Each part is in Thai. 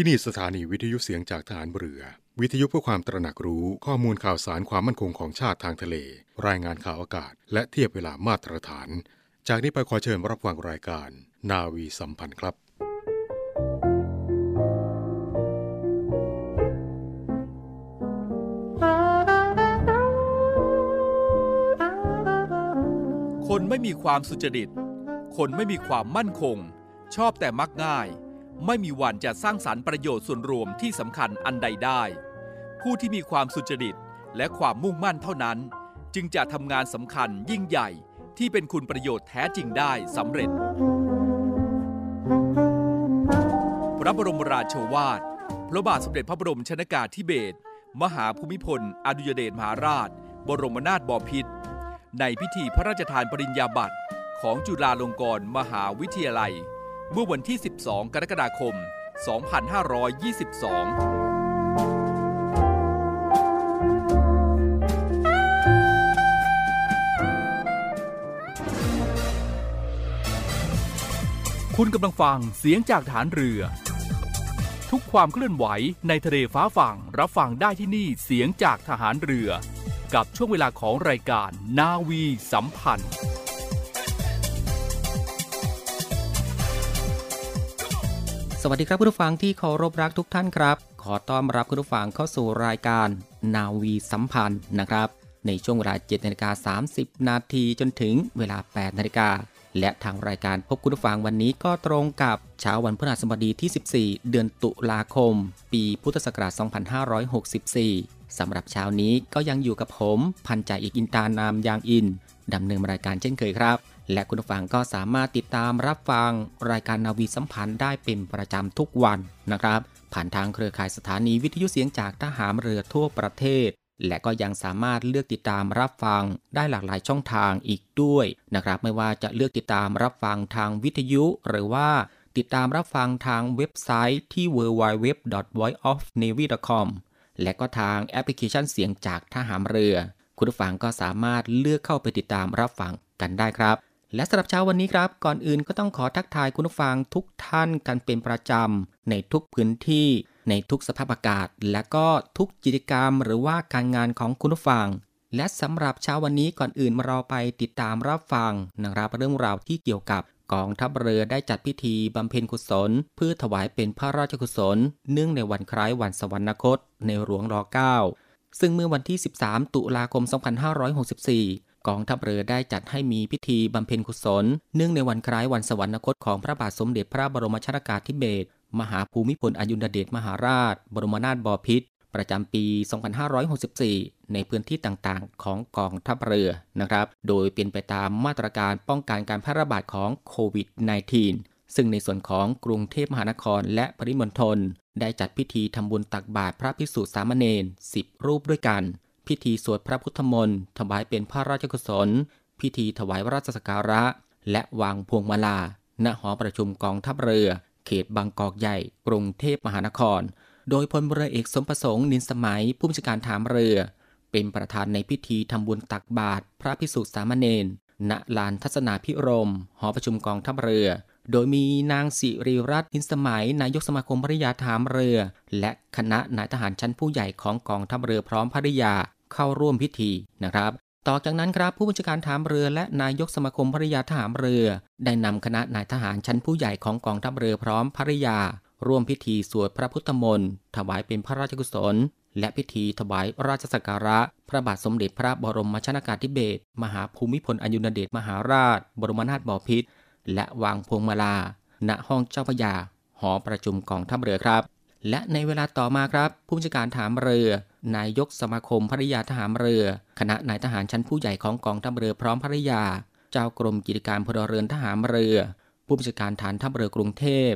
ที่นี่สถานีวิทยุเสียงจากฐานเรือ วิทยุเพื่อความตระหนักรู้ข้อมูลข่าวสารความมั่นคงของชาติทางทะเล รายงานข่าวอากาศ และเทียบเวลามาตรฐาน จากนี้ไปขอเชิญรับฟังรายการ นาวีสัมพันธ์ครับคนไม่มีความสุจริต คนไม่มีความมั่นคง ชอบแต่มักง่าย ไม่มีวันจะสร้างสารรค์ประโยชน์ส่วนรวมที่สำคัญอันใดได้ ผู้ที่มีความสุจริตและความมุ่งมั่นเท่านั้น จึงจะทำงานสำคัญยิ่งใหญ่ที่เป็นคุณประโยชน์แท้จริงได้สำเร็จ พระบรมราโชวาท พระบาทสมเด็จพระบรมชนากาธิเบศรมหาภูมิพล อดุยเดชมหาราช บรมนาถบพิตรในพิธีพระราชทานปริญญาบัตรของจุฬาลงกรณ์มหาวิทยาลัย เมื่อวันที่ 12 กรกฎาคม 2522คุณกำลังฟังเสียงจากฐานเรือ ทุกความเคลื่อนไหวในทะเลฟ้าฝั่งรับฟังได้ที่นี่เสียงจากทหารเรือ กับช่วงเวลาของรายการนาวีสัมพันธ์ วัสดีครับคุณผู้ฟังที่เคารพรักทุกท่านครับ ขอต้อนรับคุณผู้ฟังเข้าสู่รายการนาวีสัมพันธ์นะครับ ในช่วงเวลา7นาฬิกา30 นาทีจนถึงเวลา 8 นาฬิกา และทางรายการพบคุณผู้ฟังวันนี้ก็ตรงกับเช้าวันพฤหัสบดีที่ 14 เดือนตุลาคม ปีพุทธศักราช 2564 สำหรับเช้านี้ก็ยังอยู่กับผม พันจ่าเอกอินตานามยางอินดำเนินรายการเช่นเคยครับ และคุณผู้ฟังก็สามารถติดตามรับฟังรายการนาวีสัมพันธ์ได้เป็นประจำทุกวันนะครับ ผ่านทางเครือข่ายสถานีวิทยุเสียงจากทหารเรือทั่วประเทศ และก็ยังสามารถเลือกติดตามรับฟังได้หลากหลายช่องทางอีกด้วยนะครับ ไม่ว่าจะเลือกติดตามรับฟังทางวิทยุหรือว่าติดตามรับฟังทางเว็บไซต์ที่ www.voiceofnavy.com และก็ทางแอปพลิเคชันเสียงจากทหารเรือ คุณผู้ฟังก็สามารถเลือกเข้าไปติดตามรับฟังกันได้ครับ และสำหรับเช้าวันนี้ครับ ก่อนอื่นก็ต้องขอทักทายคุณผู้ฟังทุกท่านกันเป็นประจำในทุกพื้นที่ ในทุกสภาพอากาศ และก็ทุกกิจกรรมหรือว่าการงานของคุณผู้ฟัง และสำหรับเช้าวันนี้ก่อนอื่นมาเราไปติดตามรับฟังนะครับเรื่องราวที่เกี่ยวกับกองทัพเรือได้จัดพิธีบำเพ็ญกุศล เพื่อถวายเป็นพระราชกุศล เนื่องในวันคล้ายวันสวรรคต ในหลวงร 9 ซึ่งเมื่อวันที่ 13 ตุลาคม 2564 กองทัพเรือได้จัดให้มีพิธีบำเพ็ญกุศล เนื่องในวันคล้ายวันสวรรคตของพระบาทสมเด็จพระบรมชนากาธิเบศรมหาภูมิพลอดุลยเดชมหาราช บรมนาถบพิตรประจำปี 2564 ในพื้นที่ต่างๆ ของกองทัพเรือนะครับ โดยเป็นไปตามมาตรการป้องกันการแพร่ระบาดของโควิด -19 ซึ่งในส่วนของกรุงเทพมหานครและปริมณฑลได้จัดพิธีทำบุญตักบาตรพระภิกษุสามเณร10 รูปด้วยกัน พิธีสวดพระพุทธมนต์ถวายเป็นพระราชกุศล พิธีถวายราชสักการะ และวางพวงมาลา ณ หอประชุมกองทัพเรือ เขตบางกอกใหญ่ กรุงเทพมหานคร โดยพลเรือเอกสมประสงค์นินสมัยผู้บัญชาการฐานเรือ เป็นประธานในพิธีทำบุญตักบาตรพระภิกษุสามเณร ณ ลานทัศนาพิรม หอประชุมกองทัพเรือ โดยมีนางสิริรัตน์นินสมัย นายกสมาคมภริยาฐานเรือ และคณะนายทหารชั้นผู้ใหญ่ของกองทัพเรือพร้อมภริยา เข้าร่วมพิธีนะครับ ต่อจากนั้นครับผู้บัญชาการฐานเรือและนายกสมาคมภริยาทหารเรือ ได้นำคณะนายทหารชั้นผู้ใหญ่ของกองทัพเรือพร้อมภริยา ร่วมพิธีสวดพระพุทธมนต์ถวายเป็นพระราชกุศล และพิธีถวายราชสักการะ พระบาทสมเด็จพระบรมชนากาธิเบศรมหาภูมิพลอดุลยเดชมหาราช บรมนาถบพิตรและวางพวงมาลา ณห้องเจ้าพระยาหอประชุมกองทัพเรือครับ และในเวลาต่อมาครับ ผู้บัญชาการฐานเรือ นายกสมาคมภริยาทหารเรือ คณะนายทหารชั้นผู้ใหญ่ของกองทัพเรือพร้อมภริยา เจ้ากรมกิจการพลเรือนทหารเรือ ผู้บัญชาการฐานทัพเรือกรุงเทพ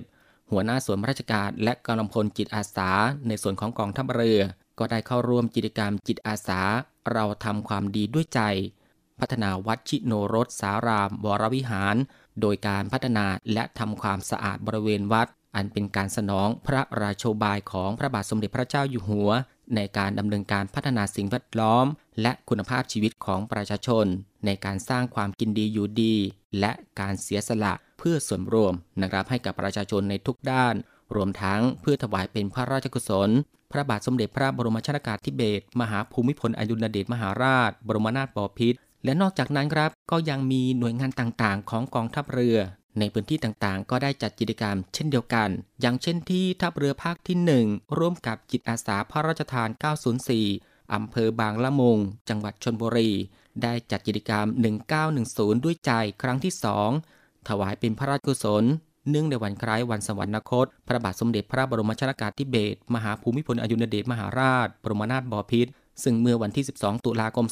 หัวหน้าส่วนราชการและกำลังพลจิตอาสา ในส่วนของกองทัพเรือ ก็ได้เข้าร่วมกิจกรรมจิตอาสา เราทำความดีด้วยใจ พัฒนาวัดชิโนรสสารามวรวิหาร โดยการพัฒนาและทำความสะอาดบริเวณวัดอันเป็นการสนองพระราโชบายของพระบาทสมเด็จพระเจ้าอยู่หัว ในการดำเนินการพัฒนาสิ่งแวดล้อม และคุณภาพชีวิตของประชาชน ในการสร้างความกินดีอยู่ดี และการเสียสละเพื่อส่วนรวมนะครับให้กับประชาชนในทุกด้าน รวมทั้งเพื่อถวายเป็นพระราชกุศล พระบาทสมเด็จพระบรมชนากาธิเบศรมหาภูมิพลอดุลยเดชมหาราช บรมนาถบพิตรและนอกจากนั้นครับก็ยังมีหน่วยงานต่างๆ ของกองทัพเรือ ในพื้นที่ต่างๆ ก็ได้จัดกิจกรรมเช่นเดียวกัน อย่างเช่นที่ทัพเรือภาคที่ 1 ร่วมกับจิตอาสาพระราชทาน 904 อำเภอบางละมุง จังหวัดชนบุรี ได้จัดกิจกรรม 1910 ด้วยใจครั้งที่ 2 ถวายเป็นพระราชกุศล เนื่องในวันคล้ายวันสวรรคต พระบาทสมเด็จพระบรมชนากาธิเบศร มหาภูมิพลอดุลยเดชมหาราช บรมนาถบพิตร ซึ่งเมื่อวันที่ 12 ตุลาคม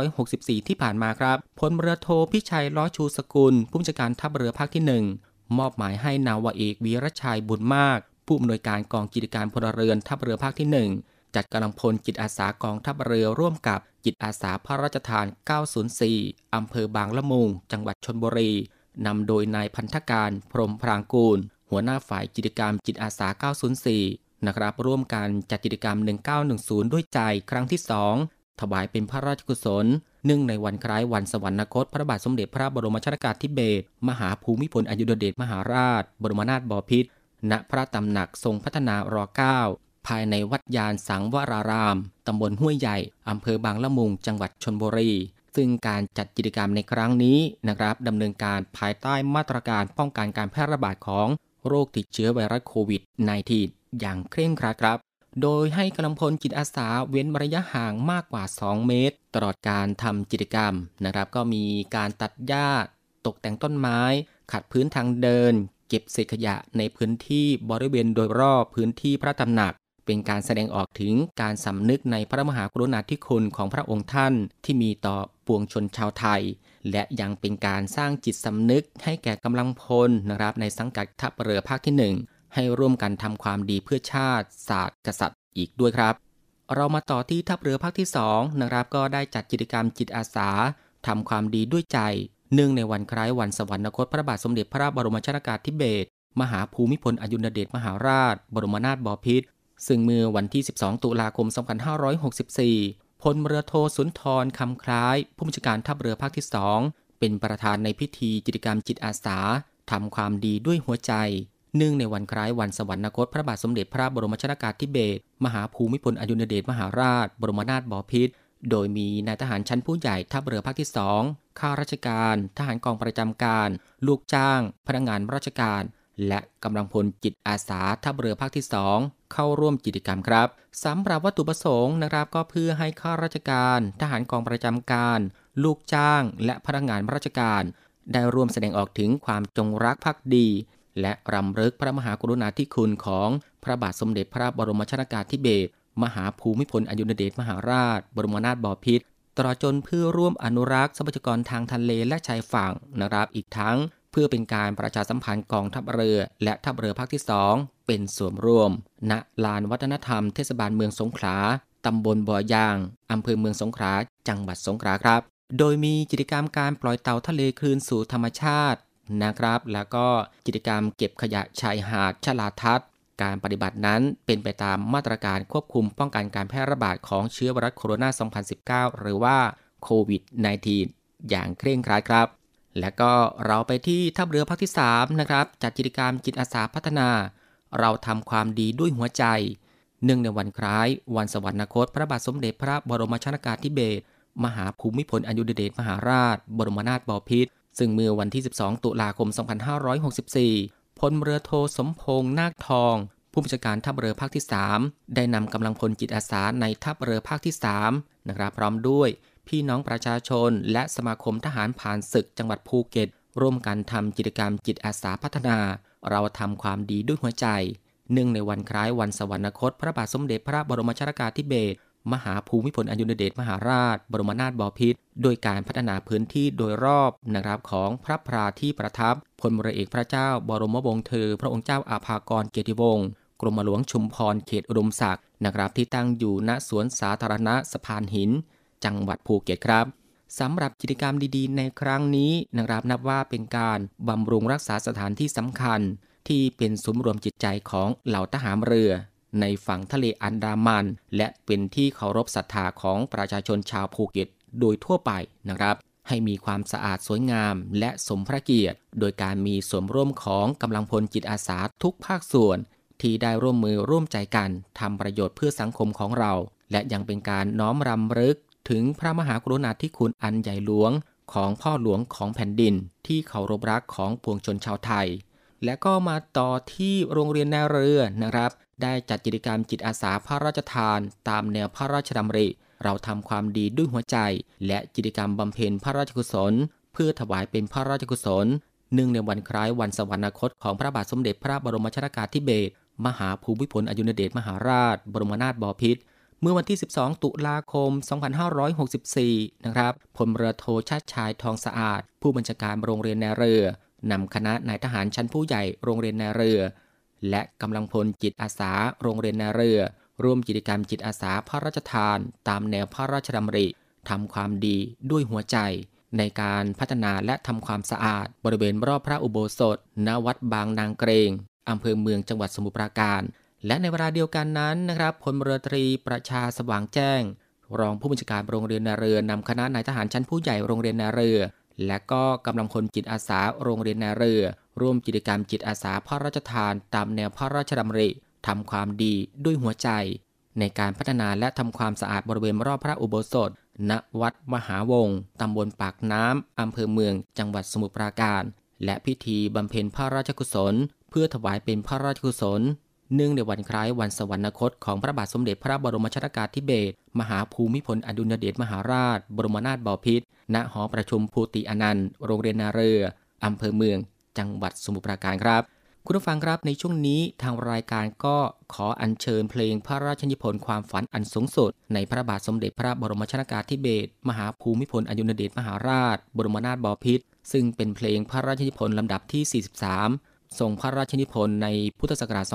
2564 ที่ผ่านมาครับพลเรือโทพิชัยล้อชูสกุล ผู้บัญชาการทัพเรือภาคที่ 1 มอบหมายให้นาวาเอกวีรชัยบุญมาก ผู้อำนวยการกองกิจการพลเรือนทัพเรือภาคที่ 1 จัดกำลังพลจิตอาสากองทัพเรือร่วมกับจิตอาสาพระราชทาน 904 อำเภอบางละมุง จังหวัดชนบุรีนำโดยนายพันธการ พรหมพรางกูล หัวหน้าฝ่ายกิจกรรมจิตอาสา 904 นะครับร่วมกันจัดกิจกรรม 1910 ด้วยใจครั้งที่ 2 ถวายเป็นพระราชกุศลเนื่องในวันคล้ายวันสวรรคต พระบาทสมเด็จพระบรมชนากาธิเบศรมหาภูมิพลอดุลยเดชมหาราช บรมนาถบพิตรณพระตำหนักทรงพัฒนาร9ภายในวัดยานสังวราราม ตำบลห้วยใหญ่ อำเภอบางละมุง จังหวัดชนบุรีซึ่งการจัดกิจกรรมในครั้งนี้นะครับดำเนินการภายใต้มาตรการป้องกันการแพร่ระบาดของโรคติดเชื้อไวรัสโควิด -19 อย่างเคร่งครัดครับ โดยให้กำลังพลจิตอาสาเว้นระยะห่างมากกว่า 2 เมตร ตลอดการทำกิจกรรมนะครับ ก็มีการตัดหญ้า ตกแต่งต้นไม้ ขัดพื้นทางเดิน เก็บเศษขยะในพื้นที่บริเวณโดยรอบพื้นที่พระตำหนักเป็นการแสดงออกถึงการสำนึกในพระมหากรุณาธิคุณของพระองค์ท่านที่มีต่อปวงชนชาวไทย และยังเป็นการสร้างจิตสำนึกให้แก่กำลังพลนะครับในสังกัดทัพเรือภาคที่ 1 ให้ร่วมกันทำความดีเพื่อชาติ ศาสตร์กษัตริย์อีกด้วยครับ เรามาต่อที่ทัพเรือภาคที่2นะครับก็ได้จัดกิจกรรมจิตอาสาทำความดีด้วยใจเนื่องในวันคล้ายวันสวรรคตพระบาทสมเด็จพระบรมชนากาธิเบศรมหาภูมิพลอดุลยเดชมหาราช บรมนาถบพิตรซึ่งเมื่อวันที่ 12 ตุลาคม 2564 พลเรือโทสุนทรคำคล้าย ผู้บัญชาการทัพเรือภาคที่2เป็นประธานในพิธีกิจกรรมจิตอาสาทำความดีด้วยหัวใจ เนื่องในวันคล้ายวันสวรรคตพระบาทสมเด็จพระบรมชนากาธิเบศรมหาภูมิพลอดุลยเดชมหาราช บรมนาถบพิตรโดยมีนายทหารชั้นผู้ใหญ่ทัพเรือภาคที่2ข้าราชการ ทหารกองประจำการ ลูกจ้าง พนักงานราชการ และกำลังพลจิตอาสาทัพเรือภาคที่2เข้าร่วมกิจกรรมครับสำหรับวัตถุประสงค์นะครับก็เพื่อให้ข้าราชการ ทหารกองประจำการ ลูกจ้าง และพนักงานราชการ ได้ร่วมแสดงออกถึงความจงรักภักดี และรำลึกพระมหากรุณาธิคุณของพระบาทสมเด็จพระบรมชนากาธิเบศรมหาภูมิพลอดุลยเดชมหาราช บรมนาถบพิตรตลอดจนเพื่อร่วมอนุรักษ์ทรัพยากรทางทะเลและชายฝั่งนะครับอีกทั้ง เพื่อเป็นการประชาสัมพันธ์กองทัพเรือ และทัพเรือภาคที่ 2 เป็นส่วนร่วม ณลานวัฒนธรรมเทศบาลเมืองสงขลาตำบลบ่อยาง อำเภอเมืองสงขลา จังหวัดสงขลาครับ โดยมีกิจกรรมการปล่อยเต่าทะเลคืนสู่ธรรมชาติ นะครับ แล้วก็กิจกรรมเก็บขยะชายหาดชลาทัศน์การปฏิบัตินั้นเป็นไปตามมาตรการควบคุมป้องกันการแพร่ระบาดของเชื้อไวรัสโคโรนา 2019 หรือว่าโควิด -19 อย่างเคร่งครัดครับ และก็เราไปที่ทัพเรือภาคที่ 3 นะครับ จัดกิจกรรมจิตอาสาพัฒนา เราทำความดีด้วยหัวใจ เนื่องในวันคล้าย วันสวรรคต พระบาทสมเด็จพระบรมชนากาธิเบศรมหาภูมิพลอดุลยเดชมหาราช บรมนาถบพิตร ซึ่งเมื่อวันที่ 12 ตุลาคม 2564 พลเรือโทสมพงษ์นาคทอง ผู้บัญชาการทัพเรือภาคที่ 3 ได้นำกำลังพลจิตอาสาในทัพเรือภาคที่3นะครับพร้อมด้วย พี่น้องประชาชน และสมาคมทหารผ่านศึกจังหวัดภูเก็ต ร่วมกันทำกิจกรรมจิตอาสาพัฒนา เราทำความดีด้วยหัวใจ เนื่องในวันคล้ายวันสวรรคต พระบาทสมเด็จพระบรมชนากาธิเบศร มหาภูมิพลอดุลยเดชมหาราช บรมนาถบพิตรโดยการพัฒนาพื้นที่โดยรอบนะครับของพระพราที่ประทับพลเรือเอกพระเจ้า บรมวงศ์เธอ พระองค์เจ้าอาภากรเกียรติวงศ์กรมหลวงชุมพรเขตอุดมศักดิ์นะครับที่ตั้งอยู่ณสวนสาธารณะสะพานหิน จังหวัดภูเก็ตครับสำหรับกิจกรรมดีๆ ในครั้งนี้นะครับนับว่าเป็นการบำรุงรักษาสถานที่สำคัญ ที่เป็นศูนย์รวมจิตใจของเหล่าทหารเรือ ในฝั่งทะเลอันดามัน และเป็นที่เคารพศรัทธาของประชาชนชาวภูเก็ต โดยทั่วไปนะครับ ให้มีความสะอาดสวยงาม และสมพระเกียรติ โดยการมีส่วนร่วมของกำลังพลจิตอาสาทุกภาคส่วน ที่ได้ร่วมมือร่วมใจกันทำประโยชน์เพื่อสังคมของเรา และยังเป็นการน้อมรำลึก ถึงพระมหากรุณาธิคุณอันใหญ่หลวงของพ่อหลวงของแผ่นดิน ที่เคารพรักของปวงชนชาวไทย และก็มาต่อที่โรงเรียนนาเรือนะครับ ได้จัดกิจกรรมจิตอาสาพระราชทาน ตามแนวพระราชดำริ เราทำความดีด้วยหัวใจ และกิจกรรมบำเพ็ญพระราชกุศล เพื่อถวายเป็นพระราชกุศลเนื่องในวันคล้ายวันสวรรคตของพระบาทสมเด็จพระบรมชนากาธิเบศรมหาภูมิพลอดุลยเดชมหาราช บรมนาถบพิตรเมื่อวันที่ 12 ตุลาคม 2564 นะครับพลเรือโทชาติชายทองสะอาด ผู้บัญชาการโรงเรียนนเรือ นำคณะนายทหารชั้นผู้ใหญ่โรงเรียนนาเรือ และกำลังพลจิตอาสาโรงเรียนนาเรือ ร่วมกิจกรรมจิตอาสาพระราชทาน ตามแนวพระราชดำริทำความดีด้วยหัวใจ ในการพัฒนาและทำความสะอาด บริเวณรอบพระอุโบสถ ณ วัดบางนางเกรงอำเภอเมืองจังหวัดสมุทรปราการ และในเวลาเดียวกันนั้นนะครับพลเรือตรีประชาสว่างแจ้ง รองผู้บัญชาการโรงเรียนนาเรือนำคณะนายทหารชั้นผู้ใหญ่โรงเรียนนาเรือ และก็กำลังพลจิตอาสาโรงเรียนนาเรือ ร่วมกิจกรรมจิตอาสาพระราชทานตามแนวพระราชดำริทำความดีด้วยหัวใจ ในการพัฒนาและทำความสะอาดบริเวณรอบพระอุโบสถ ณ วัดมหาวงศ์ตำบลปากน้ำอำเภอเมือง จังหวัดสมุทรปราการ และพิธีบำเพ็ญพระราชกุศล เพื่อถวายเป็นพระราชกุศลเนื่องในวันคล้ายวันสวรรคตของพระบาทสมเด็จพระบรมชนากาธิเบศรมหาภูมิพลอดุลยเดชมหาราช บรมนาถบพิตร ณหอประชุมภูติอนันต์ โรงเรียนนาเรือ อำเภอเมือง จังหวัดสมุทรปราการครับ คุณผู้ฟังครับในช่วงนี้ทางรายการก็ขออัญเชิญเพลงพระราชนิพนธ์ความฝันอันสูงสุด ในพระบาทสมเด็จพระบรมชนากาธิเบศรมหาภูมิพลอดุลยเดชมหาราช บรมนาถบพิตรซึ่งเป็นเพลงพระราชนิพนธ์ลำดับที่ 43 ทรงพระราชนิพนธ์ในพุทธศักราช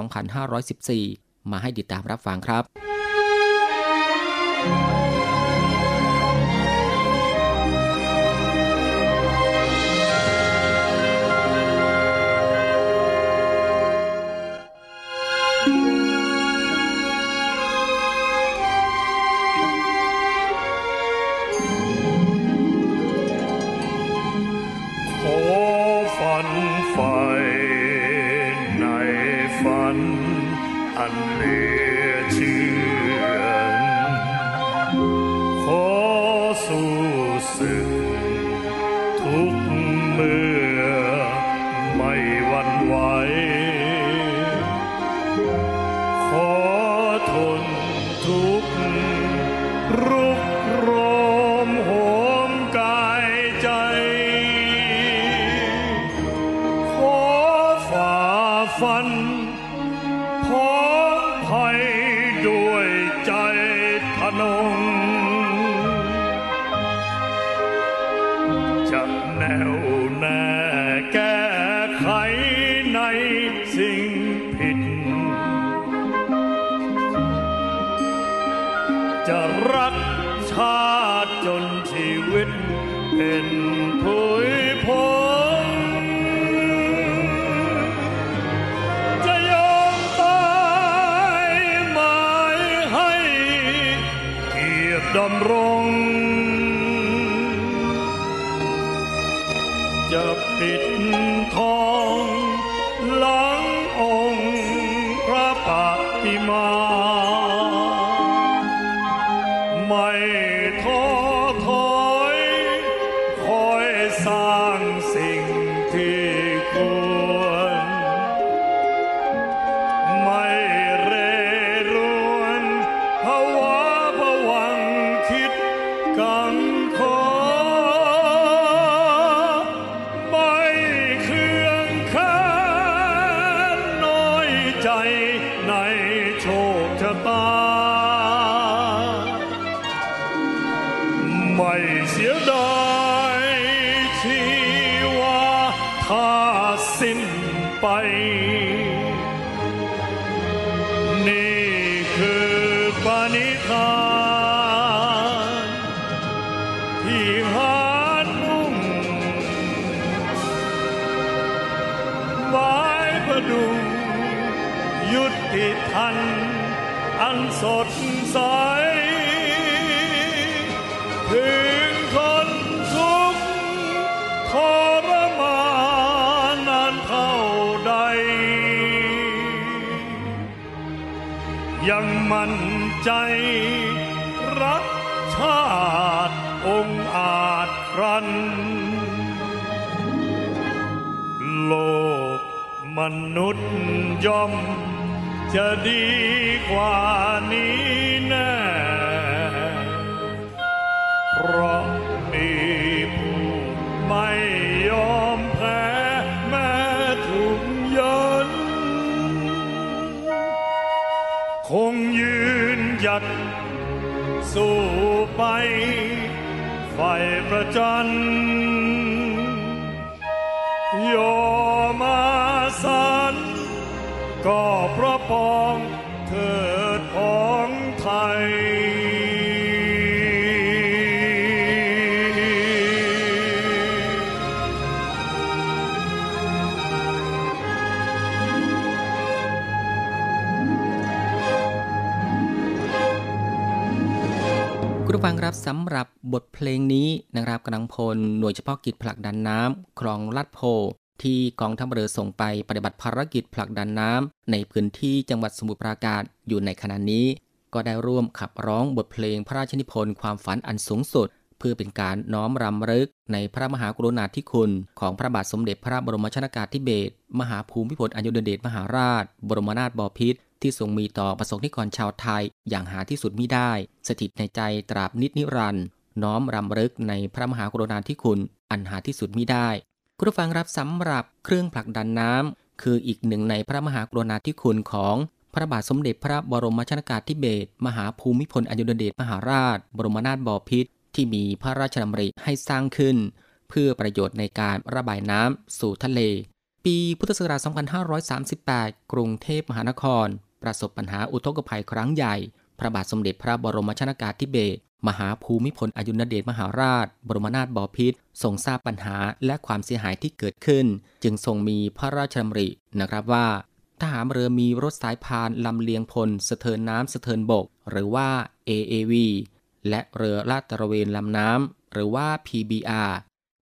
2514 มาให้ติดตามรับฟังครับ ท ยังมั่นใจ รักชาติองค์อาจครัน โลกมนุษย์ย่อม จะดีกว่านี้แน่ สู้ไปไฟประจันโยมาสันก็พระปอง คุณผู้ฟังครับสำหรับบทเพลงนี้นะครับกำลังพลหน่วยเฉพาะกิจผลักดันน้ำคลองลาดโพ ที่กองทัพเรือส่งไปปฏิบัติภารกิจผลักดันน้ำในพื้นที่จังหวัดสมุทรปราการอยู่ในขณะนี้ ก็ได้ร่วมขับร้องบทเพลงพระราชนิพนธ์ความฝันอันสูงสุด เพื่อเป็นการน้อมรำลึกในพระมหากรุณาธิคุณของพระบาทสมเด็จพระบรมชนากาธิเบศรมหาภูมิพลอดุลยเดชมหาราช บรมนาถบพิตร ที่ทรงมีต่อประสงค์นิกรชาวไทยอย่างหาที่สุดมิได้ สถิตในใจตราบนิจนิรันดร์น้อมรำลึกในพระมหากรุณาธิคุณอันหาที่สุดมิได้คุณผู้ฟังรับสำหรับเครื่องผลักดันน้ำคืออีกหนึ่งในพระมหากรุณาธิคุณของพระบาทสมเด็จพระบรมชนากาธิเบศรมหาภูมิพลอดุลยเดชมหาราช บรมนาถบพิตรที่มีพระราชดำริให้สร้างขึ้น เพื่อประโยชน์ในการระบายน้ำสู่ทะเล ปีพุทธศักราช 2538 กรุงเทพมหานคร ประสบปัญหาอุทกภัยครั้งใหญ่ พระบาทสมเด็จพระบรมชนากาธิเบศรมหาภูมิพลอดุลยเดชมหาราช บรมนาถบพิตรทรงทราบปัญหาและความเสียหายที่เกิดขึ้น จึงทรงมีพระราชดำรินะครับว่าทหารเรือมีรถสายพานลำเลียงพลสะเทินน้ำสะเทินบก หรือว่า AAV และเรือลาดตระเวนลำน้ำหรือว่า PBR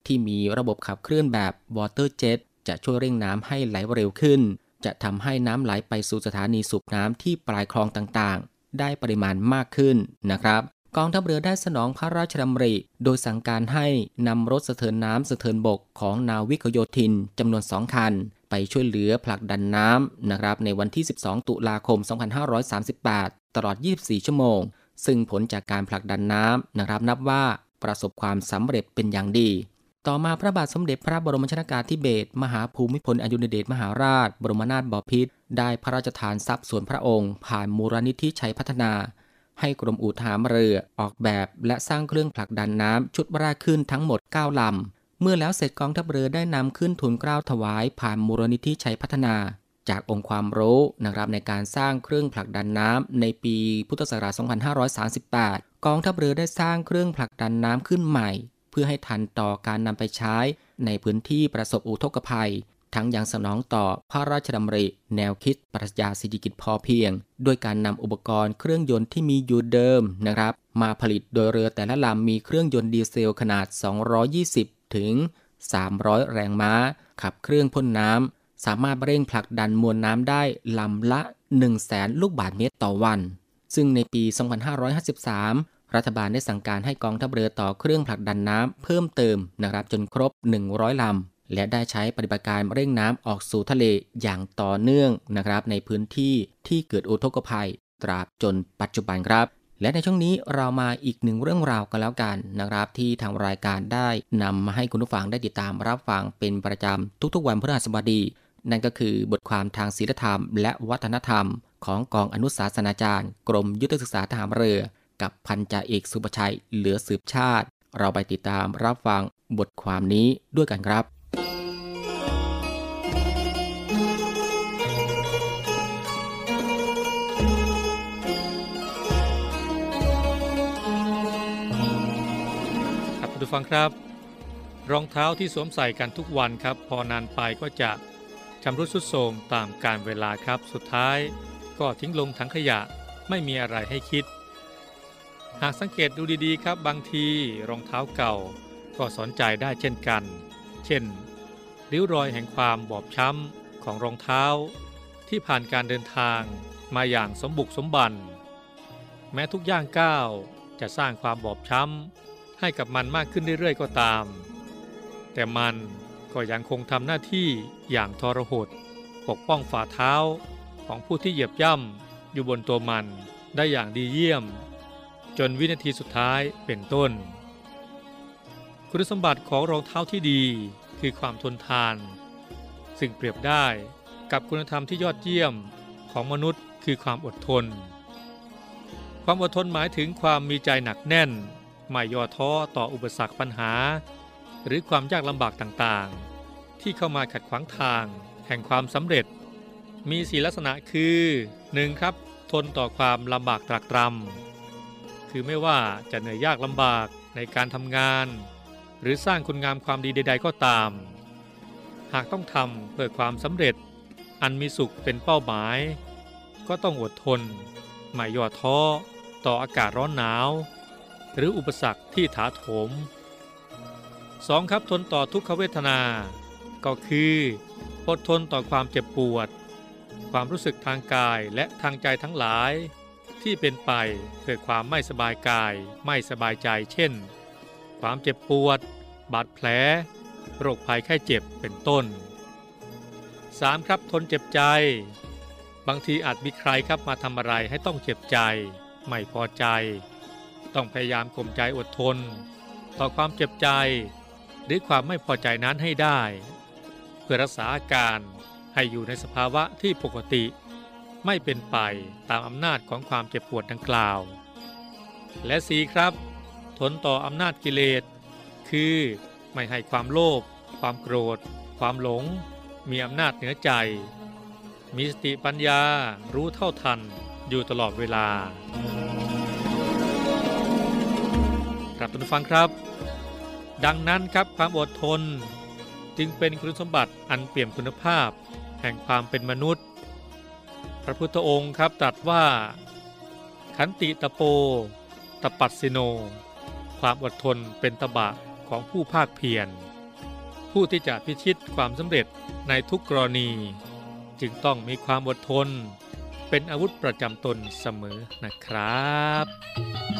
ที่มีระบบขับเคลื่อนแบบ Water Jet จะช่วยเร่งน้ำให้ไหลเร็วขึ้น จะทำให้น้ำไหลไปสู่สถานีสูบน้ำที่ปลายคลองต่างๆ ได้ปริมาณมากขึ้นนะครับกองทัพเรือได้สนองพระราชดำริ โดยสั่งการให้นำรถสะเทินน้ำสะเทินบกของนาวิกโยธินจำนวน2คัน ไปช่วยเหลือผลักดันน้ำนะครับในวันที่ 12 ตุลาคม 2538 ตลอด 24 ชั่วโมง ซึ่งผลจากการผลักดันน้ำนะครับนับว่าประสบความสำเร็จเป็นอย่างดี ต่อมาพระบาทสมเด็จพระบรมชนากาธิเบศรมหาภูมิพลอดุลยเดชมหาราช บรมนาถบพิตรได้พระราชทานทรัพย์ส่วนพระองค์ ผ่านมูลนิธิชัยพัฒนา ให้กรมอู่ทหารเรือออกแบบและสร้างเครื่องผลักดันน้ำชุดแรกขึ้นทั้งหมด 9 ลำ เมื่อแล้วเสร็จกองทัพเรือได้นำขึ้นทุนเกล้าถวายผ่านมูลนิธิชัยพัฒนา จากองค์ความรู้นะครับในการสร้างเครื่องผลักดันน้ำในปีพุทธศักราช 2538 กองทัพเรือได้สร้างเครื่องผลักดันน้ำขึ้นใหม่ เพื่อให้ทันต่อการนำไปใช้ในพื้นที่ประสบอุทกภัย ทั้งยังสนองต่อพระราชดำริ แนวคิดปรัชญาเศรษฐกิจพอเพียง ด้วยการนำอุปกรณ์เครื่องยนต์ที่มีอยู่เดิมนะครับ มาผลิตโดยเรือแต่ละลำมีเครื่องยนต์ดีเซลขนาด 220 ถึง 300 แรงม้า ขับเครื่องพ่นน้ำสามารถเร่งผลักดันมวลน้ำได้ลำละ 1 0 0 0 0แสนลูกบาศก์เมตรต่อวัน ซึ่งในปี 2553 รัฐบาลได้สั่งการให้กองทัพเรือต่อเครื่องผลักดันน้ำเพิ่มเติมนะครับจนครบ 100ลำและได้ใช้ปฏิบัติการเร่งน้ำออกสู่ทะเลอย่างต่อเนื่องนะครับในพื้นที่ที่เกิดอุทกภัย ตราบจนปัจจุบันครับ และในช่วงนี้เรามาอีกหนึ่งเรื่องราวกันแล้วกันนะครับ ที่ทางรายการได้นำมาให้คุณผู้ฟังได้ติดตามรับฟังเป็นประจำทุกๆ วันพฤหัสบดี นั่นก็คือบทความทางศีลธรรม และวัฒนธรรม ของกองอนุสาสนาจารย์ กรมยุทธศึกษาทหารเรือ กับพันจ่าเอกสุประชัยเหลือสืบชาติ เราไปติดตามรับฟังบทความนี้ด้วยกันครับครับดูฟังครับ รองเท้าที่สวมใส่กันทุกวันครับ พอนานไปก็จะชำรุดทรุดโทรมตามการเวลาครับ สุดท้าย ก็ทิ้งลงถังขยะไม่มีอะไรให้คิด หากสังเกตดูดีๆครับบางทีรองเท้าเก่า ก็สอนใจได้เช่นกัน เช่นริ้วรอยแห่งความบอบช้ำของรองเท้า ที่ผ่านการเดินทางมาอย่างสมบุกสมบัน แม้ทุกย่างก้าวจะสร้างความบอบช้ำให้กับมันมากขึ้นเรื่อยๆก็ตาม แต่มันก็ยังคงทำหน้าที่อย่างทรหดปกป้องฝ่าเท้าของผู้ที่เหยียบย่ำอยู่บนตัวมันได้อย่างดีเยี่ยม จนวินาทีสุดท้ายเป็นต้น คุณสมบัติของรองเท้าที่ดีคือความทนทาน ซึ่งเปรียบได้กับคุณธรรมที่ยอดเยี่ยมของมนุษย์คือความอดทน ความอดทนหมายถึงความมีใจหนักแน่น ไม่ย่อท้อต่ออุปสรรคปัญหา หรือความยากลำบากต่างๆ ที่เข้ามาขัดขวางทาง แห่งความสำเร็จ มีสีลักษณะคือ 1. ครับ ทนต่อความลำบากตรากตรำ คือไม่ว่าจะเหนื่อยยากลำบากในการทำงาน หรือสร้างคุณงามความดีใด ๆ ก็ตาม หากต้องทำเพื่อความสำเร็จ อันมีสุขเป็นเป้าหมาย ก็ต้องอดทนไม่ย่อท้อต่ออากาศร้อนหนาว หรืออุปสรรคที่ถาโถม 2. ครับทนต่อทุกขเวทนา ก็คืออดทนต่อความเจ็บปวด ความรู้สึกทางกายและทางใจทั้งหลาย ที่เป็นไปเพื่อความไม่สบายกายไม่สบายใจ เช่น ความเจ็บปวด บาดแผล โรคภัยไข้เจ็บเป็นต้น 3. ครับทนเจ็บใจ บางทีอาจมีใครครับมาทำอะไรให้ต้องเจ็บใจ ไม่พอใจ ต้องพยายามข่มใจอดทน ต่อความเจ็บใจ หรือความไม่พอใจนั้นให้ได้ เพื่อรักษาอาการให้อยู่ในสภาวะที่ปกติ ไม่เป็นไปตามอำนาจของความเจ็บปวดดังกล่าว และสีครับทนต่ออำนาจกิเลส คือไม่ให้ความโลภความโกรธ ความหลง มีอำนาจเหนือใจ มีสติปัญญารู้เท่าทันอยู่ตลอดเวลา ครับท่านฟังครับ ดังนั้นครับความอดทน จึงเป็นคุณสมบัติอันเปี่ยมคุณภาพ แห่งความเป็นมนุษย์ พระพุทธองค์ครับตรัสว่า ขันติตะโป ตปัสสิโน ความอดทนเป็นตบะของผู้ภาคเพียร ผู้ที่จะพิชิตความสำเร็จในทุกกรณี จึงต้องมีความอดทน เป็นอาวุธประจำตนเสมอนะครับ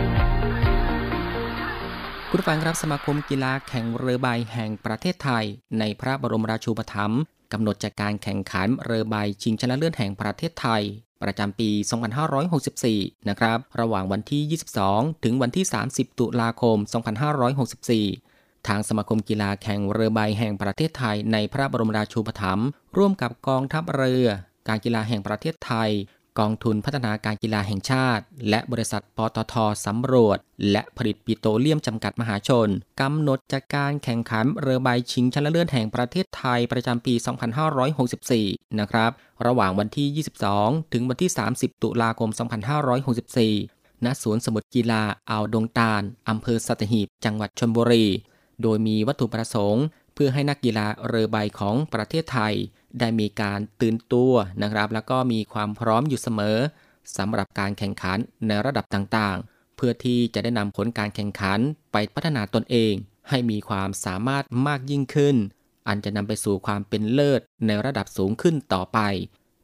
คุณฟังครับสมาคมกีฬาแข่งเรือใบแห่งประเทศไทย ในพระบรมราชูปถัมภ์กำหนดจัดการแข่งขันเรือใบชิงชนะเลิศแห่งประเทศไทย ประจำปี 2564 นะครับ ระหว่างวันที่ 22 ถึงวันที่ 30 ตุลาคม 2564 ทางสมาคมกีฬาแข่งเรือใบแห่งประเทศไทยในพระบรมราชูปถัมภ์ร่วมกับกองทัพเรือ การกีฬาแห่งประเทศไทย กองทุนพัฒนาการกีฬาแห่งชาติ และบริษัทปตทสำรวจ และผลิตปิโตรเลียมจำกัดมหาชนกำหนดจัดการแข่งขันเรือใบชิงชนะเลิศแห่งประเทศไทยประจำปี 2564 นะครับ ระหว่างวันที่ 22 ถึงวันที่ 30 ตุลาคม 2564 ณ สวนสมุทรกีฬาอ่าวดงตาลอำเภอสัตหีบ จังหวัดชลบุรี โดยมีวัตถุประสงค์ พื่อให้นักกีฬาเรือใบของประเทศไทย ได้มีการตื่นตัวนะครับ แล้วก็มีความพร้อมอยู่เสมอสำหรับการแข่งขันในระดับต่างๆ เพื่อที่จะได้นำผลการแข่งขันไปพัฒนาตนเอง ให้มีความสามารถมากยิ่งขึ้น อันจะนำไปสู่ความเป็นเลิศในระดับสูงขึ้นต่อไป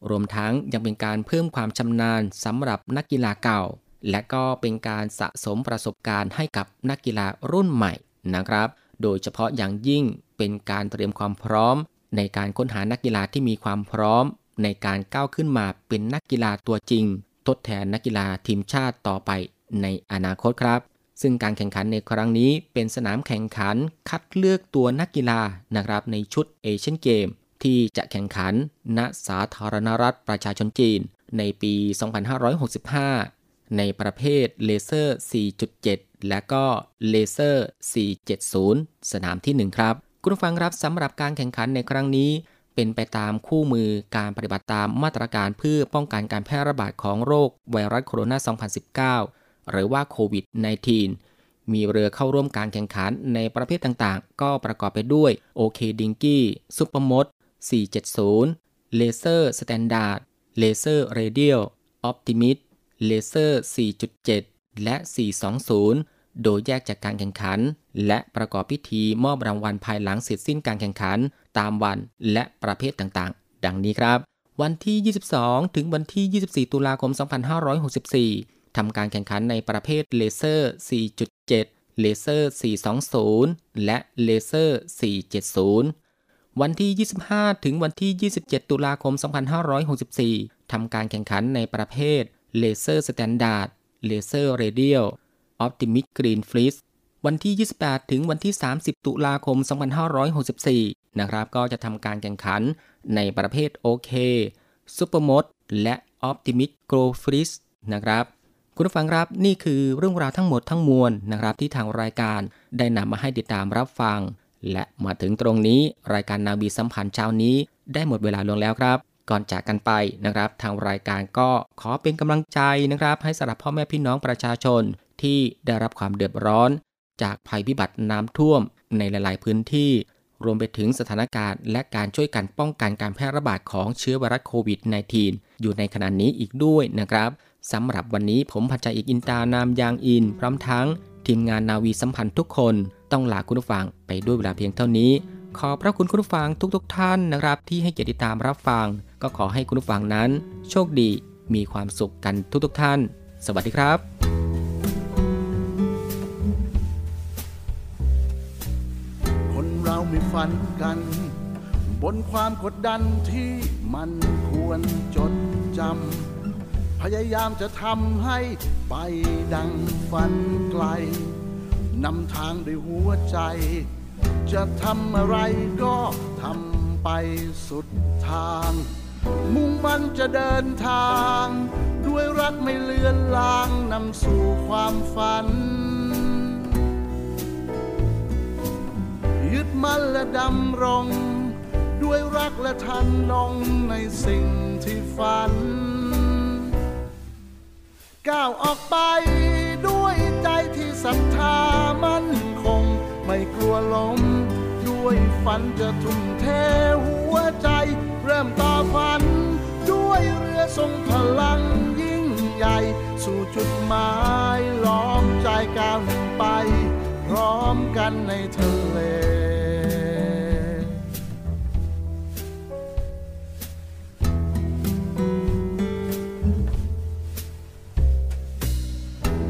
รวมทั้งยังเป็นการเพิ่มความชำนาญสำหรับนักกีฬาเก่า และก็เป็นการสะสมประสบการณ์ให้กับนักกีฬารุ่นใหม่นะครับ โดยเฉพาะอย่างยิ่งเป็นการเตรียมความพร้อม ในการค้นหานักกีฬาที่มีความพร้อม ในการก้าวขึ้นมาเป็นนักกีฬาตัวจริง ทดแทนนักกีฬาทีมชาติต่อไปในอนาคตครับ ซึ่งการแข่งขันในครั้งนี้เป็นสนามแข่งขันคัดเลือกตัวนักกีฬานะครับในชุดเอเชียนเกมที่จะแข่งขันณสาธารณรัฐประชาชนจีน ในปี 2565 ในประเภทเลเซอร์ 4.7 และก็เลเซอร์ 470 สนามที่ 1 ครับ คุณผู้ฟังครับสำหรับการแข่งขันในครั้งนี้ เป็นไปตามคู่มือการปฏิบัติตามมาตรการเพื่อป้องกันการแพร่ระบาดของโรคไวรัสโคโรนา 2019 หรือว่าโควิด -19 มีเรือเข้าร่วมการแข่งขันในประเภทต่างๆ ก็ประกอบไปด้วย OK Dinghy ซูเปอร์มด470เลเซอร์ Standard เลเซอร์ Radial Optimist เลเซอร์ 4.7 และ 420 โดยแยกจากการแข่งขัน และประกอบพิธีมอบรางวัลภายหลังเสร็จสิ้นการแข่งขัน ตามวันและประเภทต่างๆ ดังนี้ครับ วันที่ 22 ถึงวันที่ 24 ตุลาคม 2564 ทำการแข่งขันในประเภทเลเซอร์ 4.7 เลเซอร์ 420 และเลเซอร์ 470วันที่ 25 ถึงวันที่ 27 ตุลาคม 2564 ทำการแข่งขันในประเภท เลเซอร์สแตนดาร์ดเลเซอร์เรเดียลออปติมิ g กรีนฟลิสวันที่ 28 ถึงวันที่ 30 ตุลาคม 2564 นะครับ ก็จะทำการแข่งขันในประเภทโอเคซูเปอร์มดและออปติมิ g โกลฟลิสนะครับ คุณผู้ฟังครับนี่คือเรื่องราวทั้งหมดทั้งมวลนะครับ ที่ทางรายการได้นำมาให้ติดตามรับฟัง และมาถึงตรงนี้รายการนาวีสัมพันธ์เช้านี้ได้หมดเวลาลงแล้วครับ ก่อนจากกันไปนะครับ ทางรายการก็ขอเป็นกำลังใจนะครับ ให้สำหรับพ่อแม่พี่น้องประชาชนที่ได้รับความเดือดร้อน จากภัยพิบัติน้ำท่วมในหลาย ๆ พื้นที่ รวมไปถึงสถานการณ์และการช่วยกันป้องกันการแพร่ระบาดของเชื้อไวรัสโควิด -19 อยู่ในขณะนี้อีกด้วยนะครับสำหรับวันนี้ผมพันจ่าเอกอินตานามยางอิน พร้อมทั้งทีมงานนาวีสัมพันธ์ทุกคน ต้องลาคุณผู้ฟังไปด้วยเวลาเพียงเท่านี้ ขอพระคุณคุณผู้ฟังทุกๆทท่านนะครับ ที่ให้เกียรติตามรับฟัง ก็ขอให้คุณผู้ฟังนั้น โชคดีมีความสุขกันทุกๆทท่าน สวัสดีครับคนเราไม่ฝันกัน บนความกดดันที่มันควรจดจำพยายามจะทำให้ไปดังฝันไกลนำทางด้วยหัวใจ จะทำอะไรก็ทำไปสุดทาง มุ่งมันจะเดินทาง ด้วยรักไม่เลือนลางนำสู่ความฝัน ยึดมั่นและดำรง ด้วยรักและทันลงในสิ่งที่ฝัน ก้าวออกไปด้วยใจที่ศรัทธามั่นคง ไม่กลัวล้มด้วยฝันจะทุ่มเท ทรงพลังยิ่งใหญ่ สู่จุดหมายล้อมใจก้าวหนึ่งไป พร้อมกันในทะเล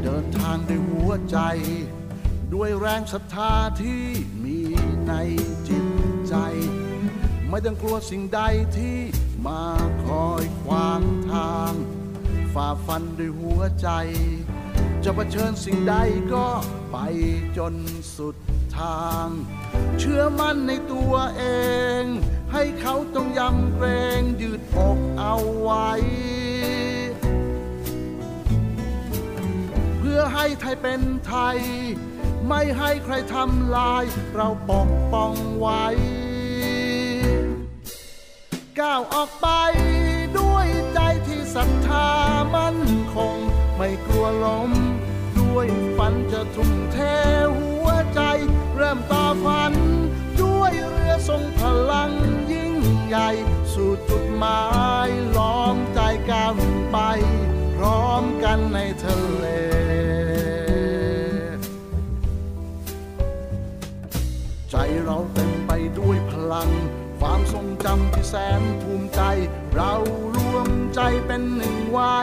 เดินทางด้วยหัวใจ ด้วยแรงศรัทธาที่มีในจิตใจ ไม่ต้องกลัวสิ่งใดที่ มาคอยขวางทาง ฝ่าฟันด้วยหัวใจจะเผชิญสิ่งใดก็ไปจนสุดทาง เชื่อมั่นในตัวเอง ให้เขาต้องยำเกรงยืดอกเอาไว้ เพื่อให้ไทยเป็นไทย ไม่ให้ใครทำลาย เราปกป้องไว้ ก้าวออกไปด้วยใจที่ศรัทธามั่นคง ไม่กลัวล้ม ด้วยฝันจะทุ่มเทหัวใจ เริ่มต่อฝัน ด้วยเรือทรงพลังยิ่งใหญ่ สู่จุดหมายล้อมใจก้าวหนึ่งไป พร้อมกันในทะเลใจเราเต็มไปด้วยพลัง ความทรงจำที่แสนภูมิใจ เรารวมใจเป็นหนึ่งไว้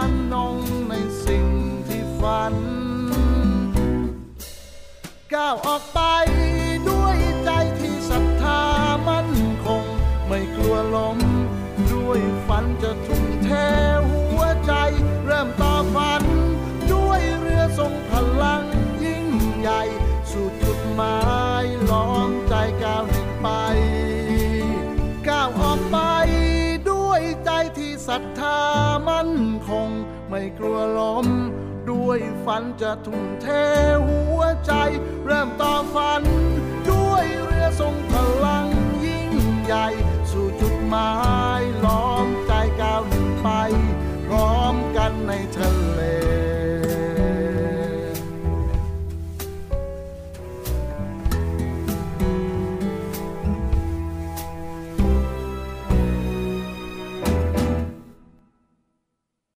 านนงในสิ่งที่ฝัน ก้าวออกไป คงไม่กลัวล้ม ด้วยฝันจะทุ่มเทหัวใจ เริ่มต่อฝัน ด้วยเรือทรงพลังยิ่งใหญ่ สู่จุดหมายล้อมใจก้าวหนึ่งไป พร้อมกันในทะเล